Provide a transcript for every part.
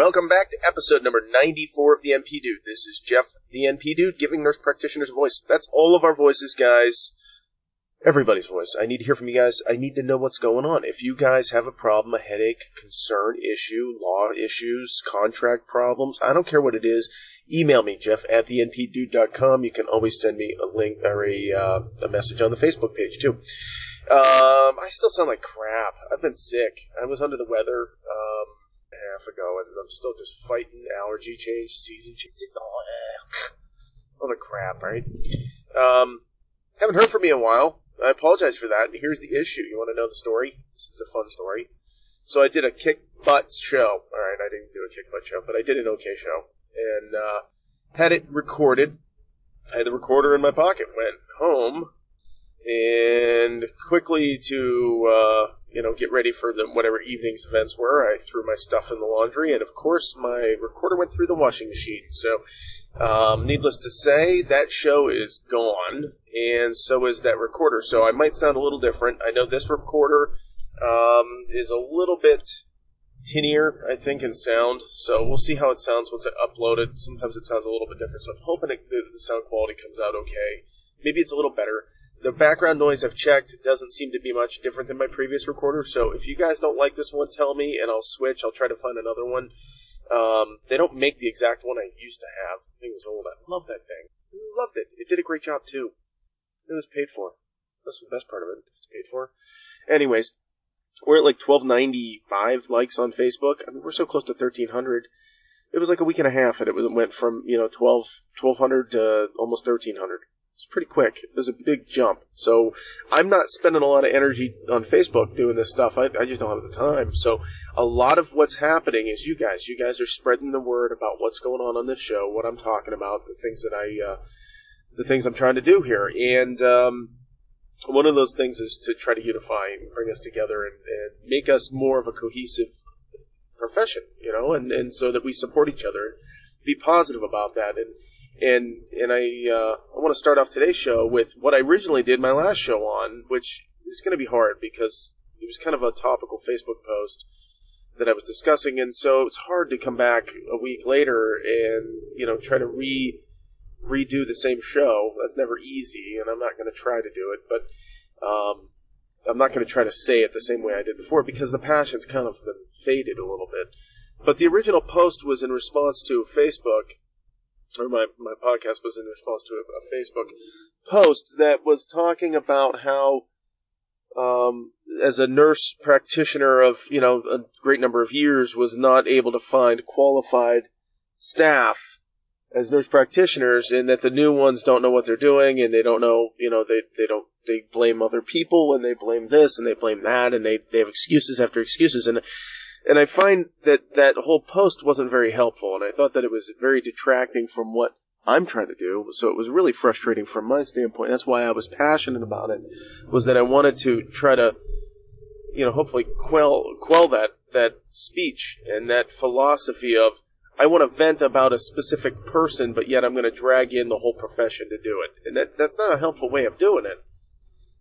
Welcome back to episode number 94 of the NP Dude. This is Jeff, the NP Dude, giving nurse practitioners a voice. That's all of our voices, guys. Everybody's voice. I need to hear from you guys. I need to know what's going on. If you guys have a problem, a headache, concern, issue, law issues, contract problems, I don't care what it is, email me, jeff at the npdude.com. You can always send me a link or a, uh, a message on the Facebook page, too. Um, I still sound like crap. I've been sick. I was under the weather. Um, half ago, and I'm still just fighting allergy change, season change, just all, all the crap, right? Um, haven't heard from me in a while. I apologize for that. Here's the issue. You want to know the story? This is a fun story. So I did a kick butt show. All right, I didn't do a kick butt show, but I did an okay show, and uh, had it recorded. I had the recorder in my pocket. Went home and quickly to uh, you know get ready for the whatever evening's events were. I threw my stuff in the laundry, and of course my recorder went through the washing machine. So, um, needless to say, that show is gone, and so is that recorder. So I might sound a little different. I know this recorder um, is a little bit tinier, I think, in sound. So we'll see how it sounds once I upload it. Sometimes it sounds a little bit different. So I'm hoping it, the, the sound quality comes out okay. Maybe it's a little better. The background noise I've checked doesn't seem to be much different than my previous recorder. So if you guys don't like this one, tell me and I'll switch. I'll try to find another one. Um, they don't make the exact one I used to have. Thing was old. I love that thing. Loved it. It did a great job too. It was paid for. That's the best part of it. It's paid for. Anyways, we're at like 1295 likes on Facebook. I mean, we're so close to 1300. It was like a week and a half and it went from, you know, 12, 1200 to almost 1300. It's pretty quick. It was a big jump. So I'm not spending a lot of energy on Facebook doing this stuff. I, I just don't have the time. So a lot of what's happening is you guys. You guys are spreading the word about what's going on on this show, what I'm talking about, the things that I, uh, the things I'm trying to do here. And, um, one of those things is to try to unify and bring us together and, and make us more of a cohesive profession, you know, and, and so that we support each other. Be positive about that. And, and and I uh, I want to start off today's show with what I originally did my last show on, which is going to be hard because it was kind of a topical Facebook post that I was discussing, and so it's hard to come back a week later and you know try to re redo the same show. That's never easy, and I'm not going to try to do it, but um, I'm not going to try to say it the same way I did before because the passion's kind of been faded a little bit. But the original post was in response to Facebook or my, my podcast was in response to a, a Facebook post that was talking about how, um, as a nurse practitioner of, you know, a great number of years, was not able to find qualified staff as nurse practitioners and that the new ones don't know what they're doing and they don't know, you know, they, they don't, they blame other people and they blame this and they blame that and they, they have excuses after excuses. And and I find that that whole post wasn't very helpful, and I thought that it was very detracting from what I'm trying to do. So it was really frustrating from my standpoint. That's why I was passionate about it. Was that I wanted to try to, you know, hopefully quell quell that that speech and that philosophy of I want to vent about a specific person, but yet I'm going to drag in the whole profession to do it, and that that's not a helpful way of doing it.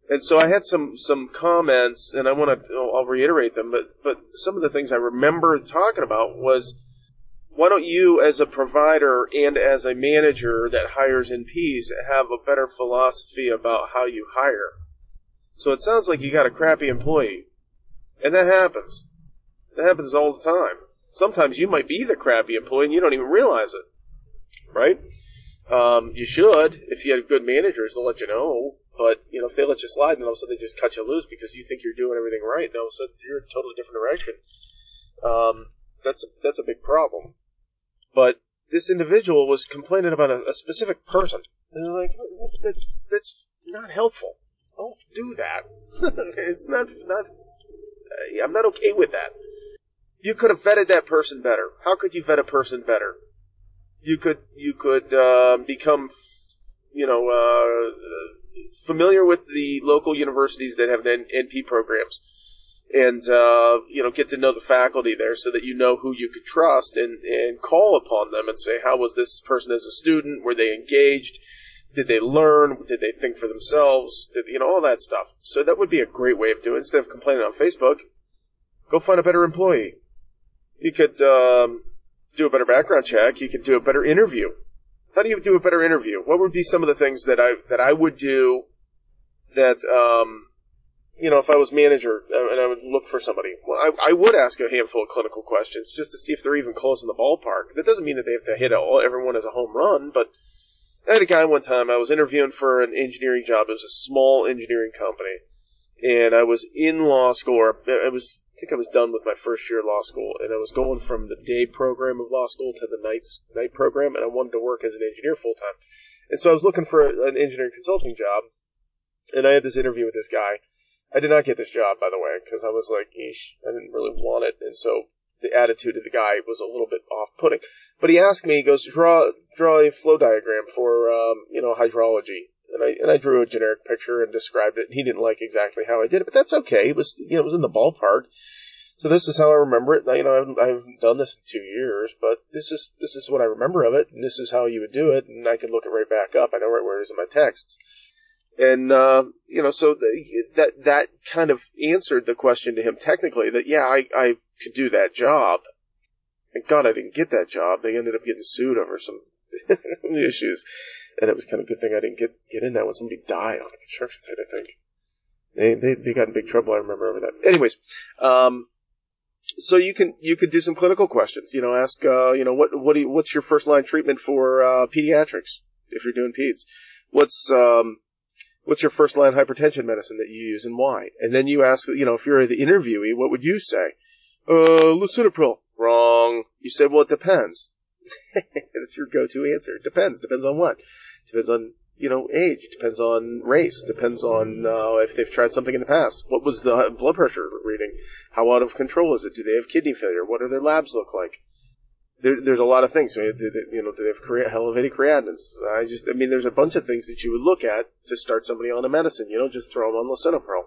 And so I had some some comments, and I want to I'll reiterate them. But but some of the things I remember talking about was why don't you, as a provider and as a manager that hires NPs, have a better philosophy about how you hire? So it sounds like you got a crappy employee, and that happens. That happens all the time. Sometimes you might be the crappy employee and you don't even realize it, right? Um, you should if you have good managers to let you know. But you know, if they let you slide, then all of a sudden they just cut you loose because you think you're doing everything right, and all of a sudden you're in a totally different direction. Um, that's a, that's a big problem. But this individual was complaining about a, a specific person, and they're like, "That's that's not helpful. Don't do that. it's not not. Uh, I'm not okay with that. You could have vetted that person better. How could you vet a person better? You could you could uh, become, you know." Uh, familiar with the local universities that have NP programs and uh, you know get to know the faculty there so that you know who you could trust and, and call upon them and say how was this person as a student were they engaged did they learn did they think for themselves did, you know all that stuff so that would be a great way of doing it. instead of complaining on facebook go find a better employee you could um, do a better background check. You could do a better interview. How do you do a better interview? What would be some of the things that I that I would do that um, you know if I was manager uh, and I would look for somebody? Well, I, I would ask a handful of clinical questions just to see if they're even close in the ballpark. That doesn't mean that they have to hit all everyone as a home run, but I had a guy one time I was interviewing for an engineering job. It was a small engineering company, and I was in law school. Or I was I think I was done with my first year of law school, and I was going from the day program of law school to the night night program, and I wanted to work as an engineer full time. And so I was looking for an engineering consulting job, and I had this interview with this guy. I did not get this job, by the way, because I was like, Eesh, I didn't really want it, and so the attitude of the guy was a little bit off-putting. But he asked me, he goes, draw draw a flow diagram for um, you know hydrology, and I and I drew a generic picture and described it. And he didn't like exactly how I did it, but that's okay. It was you know it was in the ballpark. So this is how I remember it. Now, you know, I haven't, I haven't done this in two years, but this is this is what I remember of it, and this is how you would do it, and I could look it right back up. I know right where it is in my texts, and uh, you know, so the, that that kind of answered the question to him technically that yeah, I I could do that job. And God, I didn't get that job. They ended up getting sued over some issues, and it was kind of a good thing I didn't get get in that when somebody died on a construction site. I think they they, they got in big trouble. I remember over that. Anyways, um, so you can you could do some clinical questions. You know, ask uh, you know what what do you, what's your first line treatment for uh, pediatrics if you're doing peds? What's um, what's your first line hypertension medicine that you use and why? And then you ask you know if you're the interviewee, what would you say? Uh, lisinopril. Wrong. You say, well, it depends. That's your go-to answer. Depends. Depends on what? Depends on you know age. Depends on race. Depends on uh, if they've tried something in the past. What was the blood pressure reading? How out of control is it? Do they have kidney failure? What do their labs look like? There, there's a lot of things. you know, do they have crea- elevated creatinines? I just, I mean, there's a bunch of things that you would look at to start somebody on a medicine. You don't just throw them on lisinopril.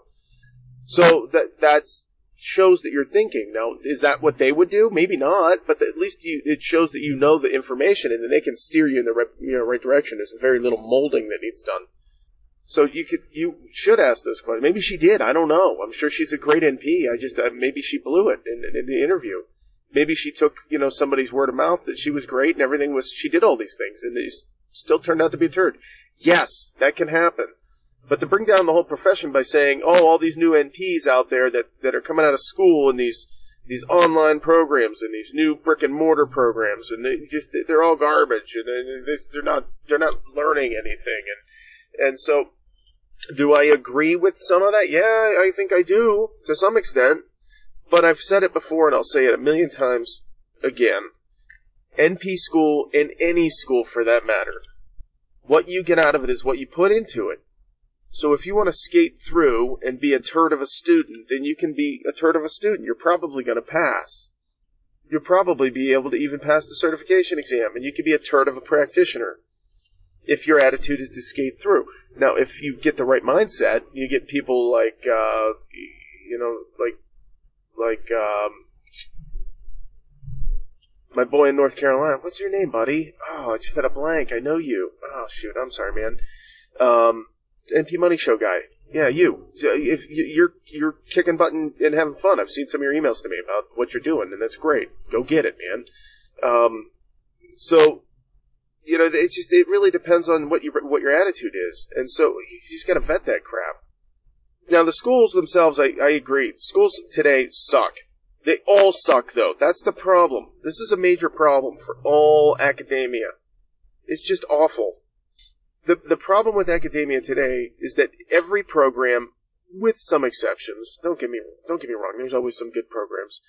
So that that's shows that you're thinking. Now, is that what they would do? Maybe not, but at least you, it shows that you know the information and then they can steer you in the right, you know, right direction. There's very little molding that needs done. So you could, you should ask those questions. Maybe she did. I don't know. I'm sure she's a great NP. I just, uh, maybe she blew it in, in the interview. Maybe she took, you know, somebody's word of mouth that she was great and everything was, she did all these things and it still turned out to be a turd. Yes, that can happen. But to bring down the whole profession by saying, oh, all these new NPs out there that, that are coming out of school and these these online programs and these new brick and mortar programs and they just they're all garbage and they're not they're not learning anything and and so do I agree with some of that? Yeah, I think I do to some extent. But I've said it before and I'll say it a million times again. NP school and any school for that matter. What you get out of it is what you put into it. So if you want to skate through and be a turd of a student, then you can be a turd of a student. You're probably going to pass. You'll probably be able to even pass the certification exam, and you can be a turd of a practitioner if your attitude is to skate through. Now, if you get the right mindset, you get people like, uh, you know, like, like, um, my boy in North Carolina. What's your name, buddy? Oh, I just had a blank. I know you. Oh, shoot. I'm sorry, man. Um, NP Money Show guy. Yeah, you. If you're you're kicking button and having fun, I've seen some of your emails to me about what you're doing, and that's great. Go get it, man. Um, so you know, it's just it really depends on what you what your attitude is, and so you just got to vet that crap. Now, the schools themselves, I, I agree. Schools today suck. They all suck, though. That's the problem. This is a major problem for all academia. It's just awful the the problem with academia today is that every program, with some exceptions, don't get me don't get me wrong, there's always some good programs,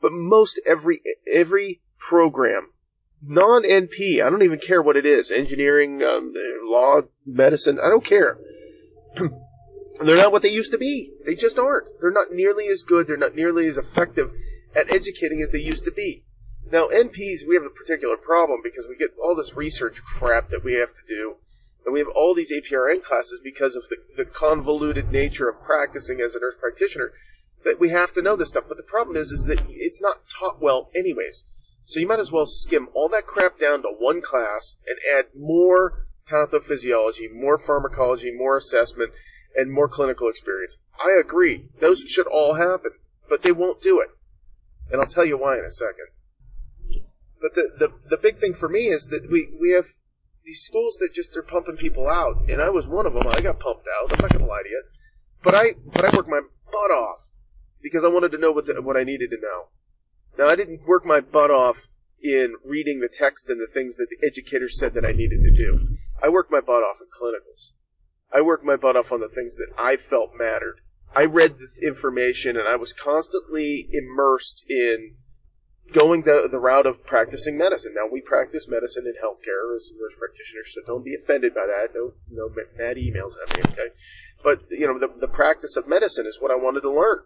but most every every program, non NP, I don't even care what it is, engineering, um, law, medicine, I don't care. They're not what they used to be. They just aren't. They're not nearly as good. They're not nearly as effective at educating as they used to be. Now, NPs, we have a particular problem because we get all this research crap that we have to do and we have all these APRN classes because of the, the convoluted nature of practicing as a nurse practitioner that we have to know this stuff. But the problem is, is that it's not taught well anyways. So you might as well skim all that crap down to one class and add more pathophysiology, more pharmacology, more assessment, and more clinical experience. I agree. Those should all happen, but they won't do it. And I'll tell you why in a second. But the, the, the big thing for me is that we, we have these schools that just are pumping people out, and I was one of them. I got pumped out. I'm not to lie to you, but I but I worked my butt off because I wanted to know what to, what I needed to know. Now I didn't work my butt off in reading the text and the things that the educators said that I needed to do. I worked my butt off in clinicals. I worked my butt off on the things that I felt mattered. I read this information and I was constantly immersed in going the, the route of practicing medicine. Now, we practice medicine in healthcare as nurse practitioners, so don't be offended by that. No, no mad emails at me, okay? But, you know, the, the practice of medicine is what I wanted to learn.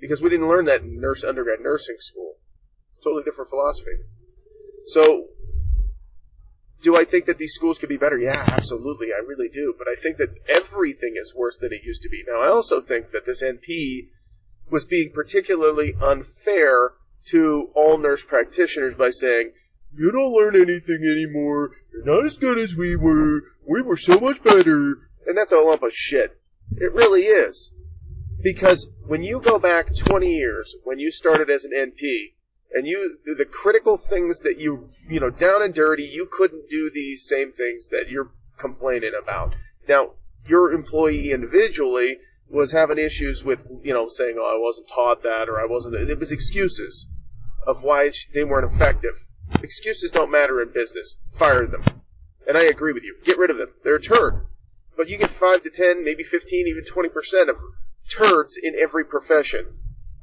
Because we didn't learn that in nurse undergrad nursing school. It's totally different philosophy. So, do I think that these schools could be better? Yeah, absolutely. I really do. But I think that everything is worse than it used to be. Now, I also think that this NP was being particularly unfair to all nurse practitioners by saying, you don't learn anything anymore. You're not as good as we were. We were so much better. And that's a lump of shit. It really is. Because when you go back 20 years, when you started as an NP, and you, the critical things that you, you know, down and dirty, you couldn't do these same things that you're complaining about. Now, your employee individually was having issues with, you know, saying, oh, I wasn't taught that, or I wasn't, it was excuses of why they weren't effective. Excuses don't matter in business. Fire them. And I agree with you. Get rid of them. They're a turd. But you get 5 to 10, maybe 15, even 20% of turds in every profession.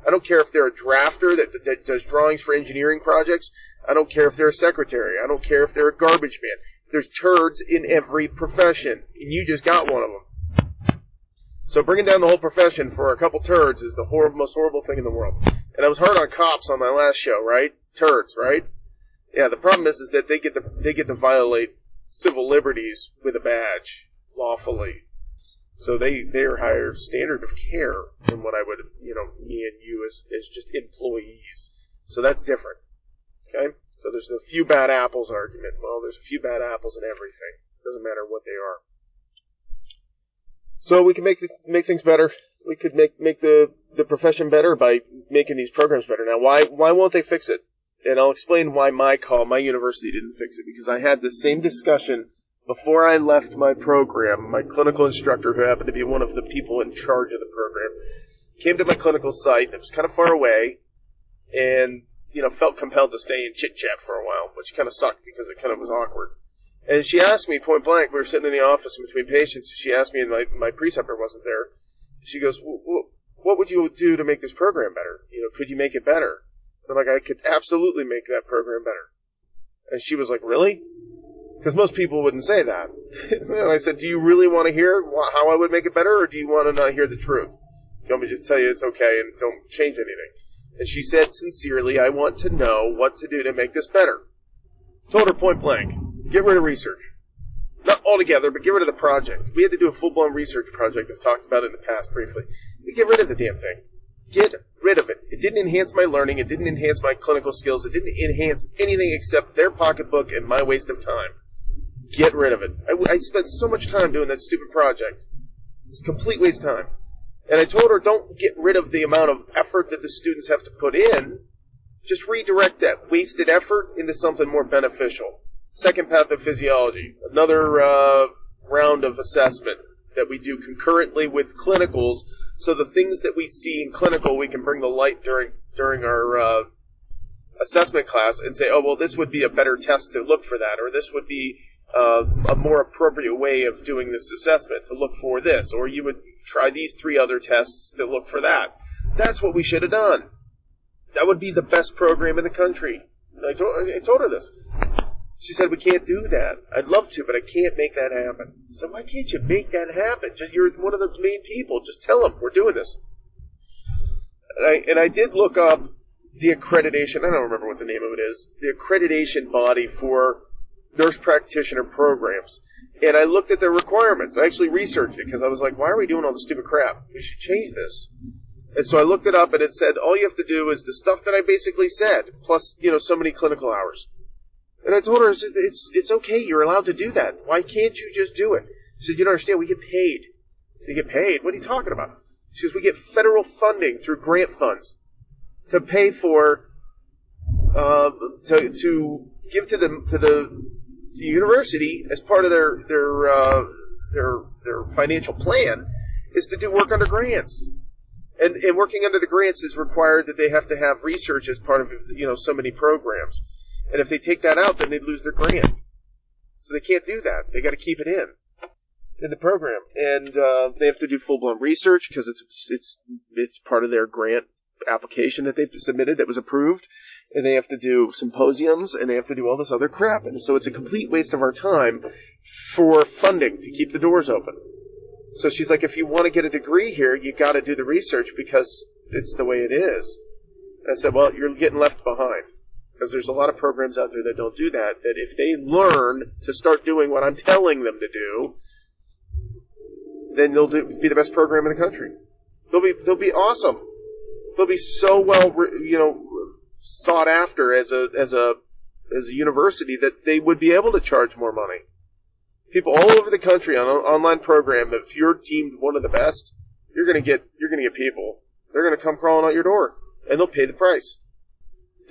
I don't care if they're a drafter that, that does drawings for engineering projects. I don't care if they're a secretary. I don't care if they're a garbage man. There's turds in every profession, and you just got one of them. So bringing down the whole profession for a couple turds is the hor- most horrible thing in the world. And I was hard on cops on my last show, right? Turds, right? Yeah, the problem is, is that they get to, they get to violate civil liberties with a badge lawfully. So they, they're higher standard of care than what I would, you know, me and you as, as just employees. So that's different. Okay? So there's the few bad apples argument. Well, there's a few bad apples in everything. Doesn't matter what they are. So we can make this, make things better. We could make make the the profession better by making these programs better. Now, why why won't they fix it? And I'll explain why my call, my university didn't fix it because I had the same discussion before I left my program. My clinical instructor, who happened to be one of the people in charge of the program, came to my clinical site. It was kind of far away, and you know felt compelled to stay and chit chat for a while, which kind of sucked because it kind of was awkward. And she asked me point blank. We were sitting in the office in between patients. She asked me, and my my preceptor wasn't there. She goes, what would you do to make this program better? You know, could you make it better? And I'm like, I could absolutely make that program better. And she was like, really? Because most people wouldn't say that. and I said, do you really want to hear how I would make it better, or do you want to not hear the truth? Do you want me to just tell you it's okay and don't change anything? And she said sincerely, I want to know what to do to make this better. Told her point blank, get rid of research. Not altogether, but get rid of the project. We had to do a full blown research project. I've talked about it in the past briefly. Get rid of the damn thing. Get rid of it. It didn't enhance my learning. It didn't enhance my clinical skills. It didn't enhance anything except their pocketbook and my waste of time. Get rid of it. I, I spent so much time doing that stupid project. It's a complete waste of time. And I told her, don't get rid of the amount of effort that the students have to put in. Just redirect that wasted effort into something more beneficial second pathophysiology, another uh, round of assessment that we do concurrently with clinicals. So the things that we see in clinical, we can bring the light during during our uh, assessment class and say, oh well, this would be a better test to look for that, or this would be uh, a more appropriate way of doing this assessment to look for this, or you would try these three other tests to look for that. That's what we should have done. That would be the best program in the country. I I told her this. She said, we can't do that. I'd love to, but I can't make that happen. So why can't you make that happen? Just, you're one of the main people. Just tell them we're doing this. And I, and I did look up the accreditation. I don't remember what the name of it is. The accreditation body for nurse practitioner programs. And I looked at their requirements. I actually researched it because I was like, why are we doing all this stupid crap? We should change this. And so I looked it up and it said all you have to do is the stuff that I basically said, plus, you know, so many clinical hours. And I told her, I said, it's, it's okay. You're allowed to do that. Why can't you just do it? She said, you don't understand. We get paid. You get paid? What are you talking about? She says, we get federal funding through grant funds to pay for, uh, to, to give to the to the, to the university as part of their their uh, their their financial plan is to do work under grants. And, and working under the grants is required that they have to have research as part of you know so many programs. And if they take that out, then they'd lose their grant. So they can't do that. They got to keep it in in the program, and uh, they have to do full blown research because it's it's it's part of their grant application that they've submitted that was approved, and they have to do symposiums and they have to do all this other crap, and so it's a complete waste of our time for funding to keep the doors open. So she's like, if you want to get a degree here, you got to do the research because it's the way it is. I said, well, you're getting left behind because there's a lot of programs out there that don't do that. That if they learn to start doing what I'm telling them to do, then they'll do, be the best program in the country. They'll be they'll be awesome. They'll be so well, you know, sought after as a as a as a university that they would be able to charge more money people all over the country on an online program. If you're deemed one of the best, you're gonna get you're gonna get people. They're gonna come crawling out your door, and they'll pay the price.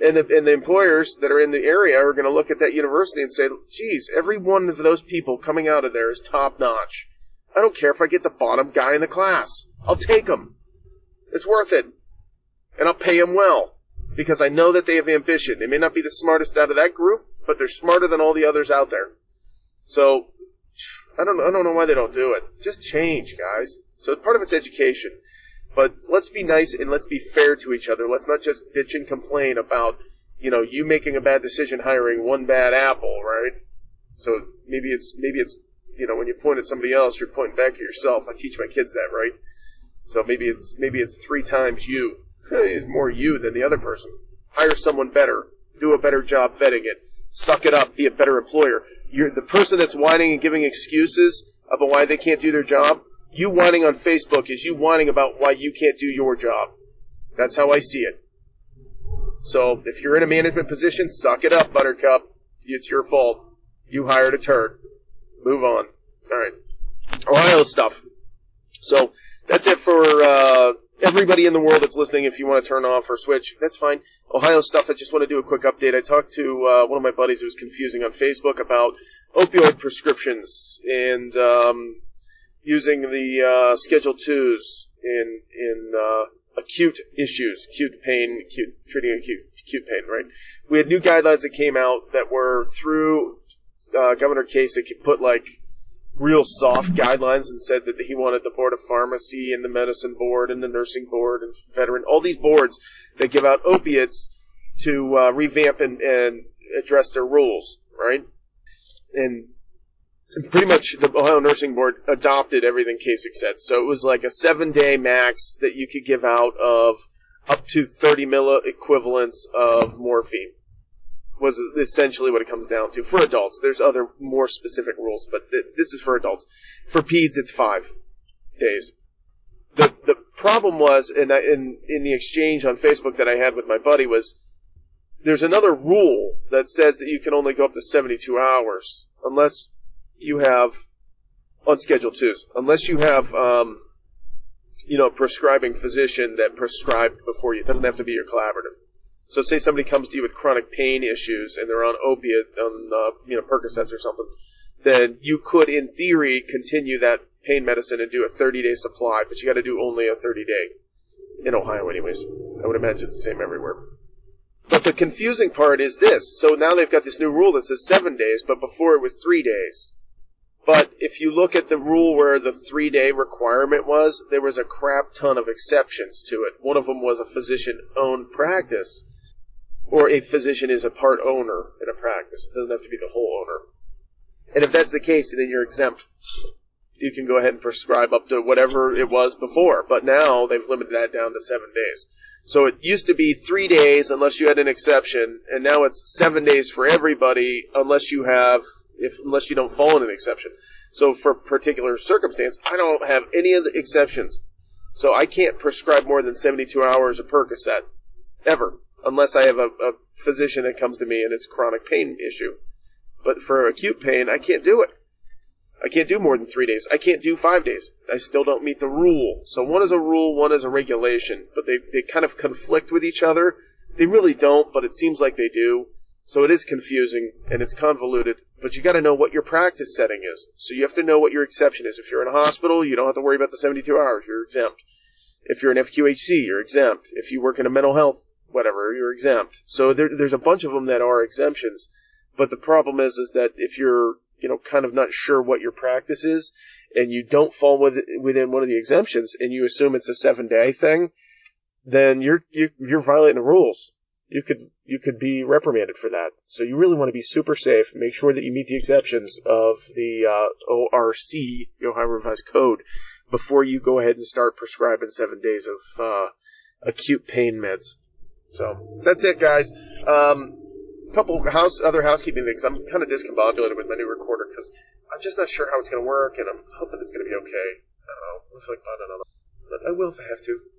And the and the employers that are in the area are gonna look at that university and say, "Geez, every one of those people coming out of there is top notch. I don't care if I get the bottom guy in the class. I'll take him. It's worth it, and I'll pay him well." Because I know that they have ambition. They may not be the smartest out of that group, but they're smarter than all the others out there. So I don't I don't know why they don't do it. Just change, guys. So part of it's education. But let's be nice and let's be fair to each other. Let's not just bitch and complain about, you know, you making a bad decision hiring one bad apple, right? So maybe it's maybe it's you know, when you point at somebody else, you're pointing back at yourself. I teach my kids that, right? So maybe it's maybe it's three times you. It's more you than the other person. Hire someone better. Do a better job vetting it. Suck it up. Be a better employer you're the person that's whining and giving excuses about why they can't do their job. You whining on Facebook is you whining about why you can't do your job. That's how I see it. So if you're in a management position, suck it up, Buttercup. It's your fault. You hired a turd. Move on. All right. Ohio stuff. So that's it for uh, everybody in the world that's listening, if you want to turn off or switch, that's fine. Ohio stuff, I just want to do a quick update. I talked to uh, one of my buddies who was confusing on Facebook about opioid prescriptions and um, using the uh, Schedule Twos in in uh, acute issues, acute pain, acute treating acute acute pain. Right? We had new guidelines that came out that were through uh, Governor Kasich put like real soft guidelines and said that he wanted the board of pharmacy and the medicine board and the nursing board and veteran all these boards that give out opiates to uh, revamp and, and address their rules, right? And pretty much the Ohio Nursing Board adopted everything Kasich said. So it was like a seven day max that you could give out of up to 30 milli equivalents of morphine was essentially what it comes down to for adults. There's other more specific rules, but th- this is for adults. For peds, it's five days. The the problem was, in in in the exchange on Facebook that I had with my buddy was, there's another rule that says that you can only go up to 72 hours unless you have on Schedule twos, unless you have um, you know, a prescribing physician that prescribed before you. It doesn't have to be your collaborative. So say somebody comes to you with chronic pain issues and they're on opiate, on uh, you know Percocets or something, then you could, in theory, continue that pain medicine and do a 30 day supply, but you got to do only a 30 day in Ohio, anyways. I would imagine it's the same everywhere. But the confusing part is this. So now they've got this new rule that says seven days, but before it was three days. But if you look at the rule where the three day requirement was, there was a crap ton of exceptions to it. One of them was a physician owned practice or a physician is a part owner in a practice. It doesn't have to be the whole owner. And if that's the case, then you're exempt. You can go ahead and prescribe up to whatever it was before, but now they've limited that down to seven days. So it used to be three days unless you had an exception, and now it's seven days for everybody unless you have, if unless you don't fall in an exception. So for a particular circumstance, I don't have any of the exceptions. So I can't prescribe more than 72 hours of Percocet. Ever unless I have a, a physician that comes to me and it's a chronic pain issue. But for acute pain, I can't do it. I can't do more than three days. I can't do five days. I still don't meet the rule. So one is a rule, one is a regulation, but they, they kind of conflict with each other. They really don't, but it seems like they do. So it is confusing and it's convoluted, but you got to know what your practice setting is. So you have to know what your exception is. If you're in a hospital, you don't have to worry about the 72 hours. You're exempt. If you're an FQHC, you're exempt. If you work in a mental health, whatever, you're exempt. So there, there's a bunch of them that are exemptions. But the problem is, is that if you're, you know, kind of not sure what your practice is, and you don't fall within one of the exemptions, and you assume it's a seven day thing, then you're you, are you are violating the rules. You could you could be reprimanded for that. So you really want to be super safe. Make sure that you meet the exceptions of the uh, ORC, Ohio Revised Code, before you go ahead and start prescribing seven days of uh, acute pain meds. So that's it, guys. Um, couple house other housekeeping things. I'm kind of discombobulated with my new recorder because I'm just not sure how it's going to work, and I'm hoping it's going to be okay. I don't know. I feel like I don't know, but I will if I have to.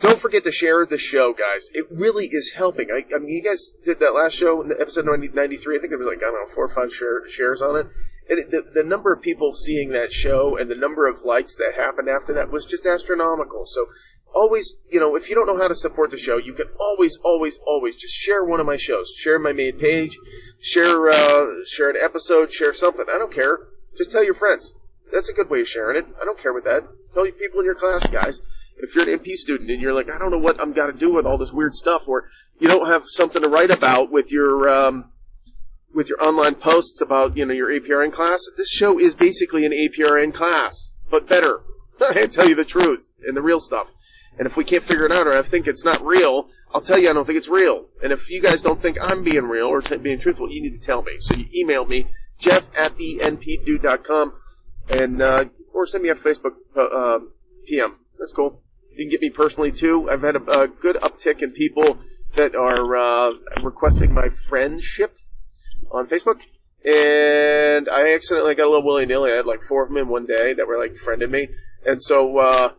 Don't forget to share the show, guys. It really is helping. I, I mean, you guys did that last show, episode 93. I think there was like, I don't know, four or five share, shares on it. And it, the, the number of people seeing that show and the number of likes that happened after that was just astronomical. So always, you know, if you don't know how to support the show, you can always, always, always just share one of my shows. Share my main page, share, uh, share an episode, share something. I don't care. Just tell your friends. That's a good way of sharing it. I don't care with that. Tell your people in your class, guys. If you're an NP student and you're like, I don't know what I'm got to do with all this weird stuff, or you don't have something to write about with your, um, with your online posts about, you know, your APRN class, this show is basically an APRN class, but better. I tell you the truth and the real stuff. And if we can't figure it out or I think it's not real, I'll tell you I don't think it's real. And if you guys don't think I'm being real or t- being truthful, you need to tell me. So you email me, jeff at the npdude.com, and, uh, or send me a Facebook, uh, PM. That's cool. You can get me personally too. I've had a, a good uptick in people that are, uh, requesting my friendship on Facebook. And I accidentally got a little willy nilly. I had like four of them in one day that were like friended me. And so, uh,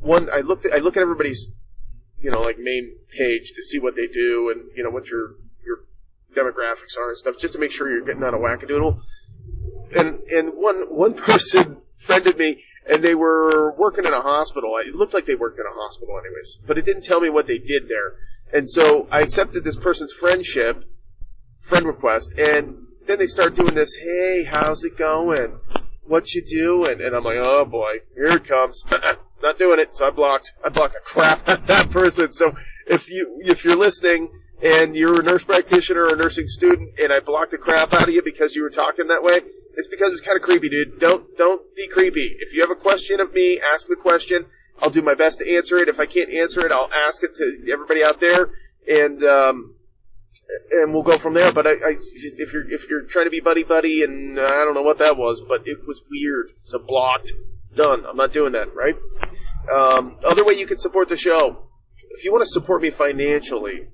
one I looked at, I look at everybody's you know like main page to see what they do and you know what your your demographics are and stuff just to make sure you're getting on a wackadoodle. And and one one person friended me and they were working in a hospital. It looked like they worked in a hospital anyways, but it didn't tell me what they did there. And so I accepted this person's friendship, friend request, and then they start doing this, hey, how's it going? What you doing? And I'm like, oh boy, here it comes. not doing it. So I blocked. I blocked the crap out that person. So if you if you're listening and you're a nurse practitioner or a nursing student, and I blocked the crap out of you because you were talking that way, it's because it's kind of creepy, dude. Don't don't be creepy. If you have a question of me, ask the question. I'll do my best to answer it. If I can't answer it, I'll ask it to everybody out there, and um, and we'll go from there. But I, I just if you're if you're trying to be buddy buddy, and I don't know what that was, but it was weird. So blocked. Done. I'm not doing that, right? Um, other way you can support the show. If you want to support me financially,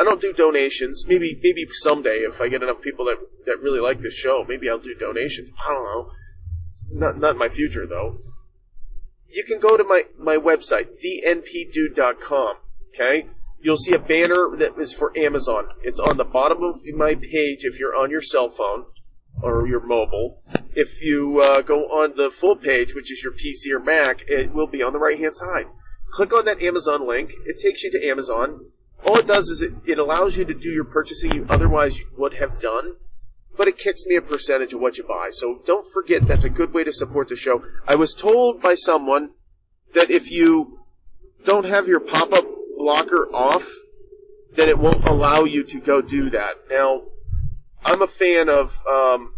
I don't do donations. Maybe maybe someday if I get enough people that, that really like this show, maybe I'll do donations. I don't know. Not not in my future though. You can go to my, my website, thenpdude.com. Okay? You'll see a banner that is for Amazon. It's on the bottom of my page if you're on your cell phone or your mobile. If you uh, go on the full page, which is your PC or Mac, it will be on the right hand side. Click on that Amazon link. It takes you to Amazon. All it does is it, it allows you to do your purchasing you otherwise would have done, but it kicks me a percentage of what you buy. So don't forget that's a good way to support the show. I was told by someone that if you don't have your pop up blocker off, then it won't allow you to go do that. Now, I'm a fan of um,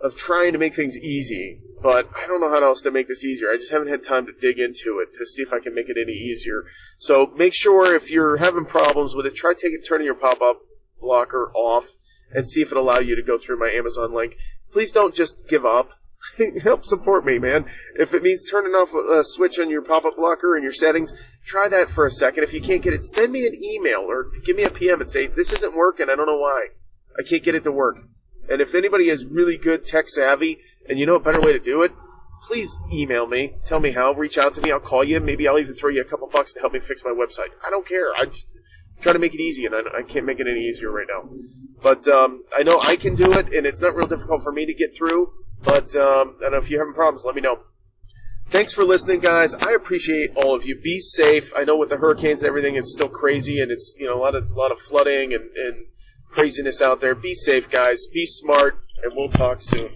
of trying to make things easy, but I don't know how else to make this easier. I just haven't had time to dig into it to see if I can make it any easier. So make sure if you're having problems with it, try taking turning your pop up blocker off and see if it'll allow you to go through my Amazon link. Please don't just give up. Help support me, man. If it means turning off a, a switch on your pop-up blocker and your settings, try that for a second. If you can't get it, send me an email or give me a PM and say, this isn't working. I don't know why. I can't get it to work. And if anybody is really good tech savvy and you know a better way to do it, please email me. Tell me how. Reach out to me. I'll call you. Maybe I'll even throw you a couple bucks to help me fix my website. I don't care. I just try to make it easy, and I, I can't make it any easier right now. But um, I know I can do it, and it's not real difficult for me to get through. But um, I don't know if you're having problems. Let me know. Thanks for listening, guys. I appreciate all of you. Be safe. I know with the hurricanes and everything, it's still crazy, and it's you know a lot of a lot of flooding and and craziness out there. Be safe, guys. Be smart, and we'll talk soon.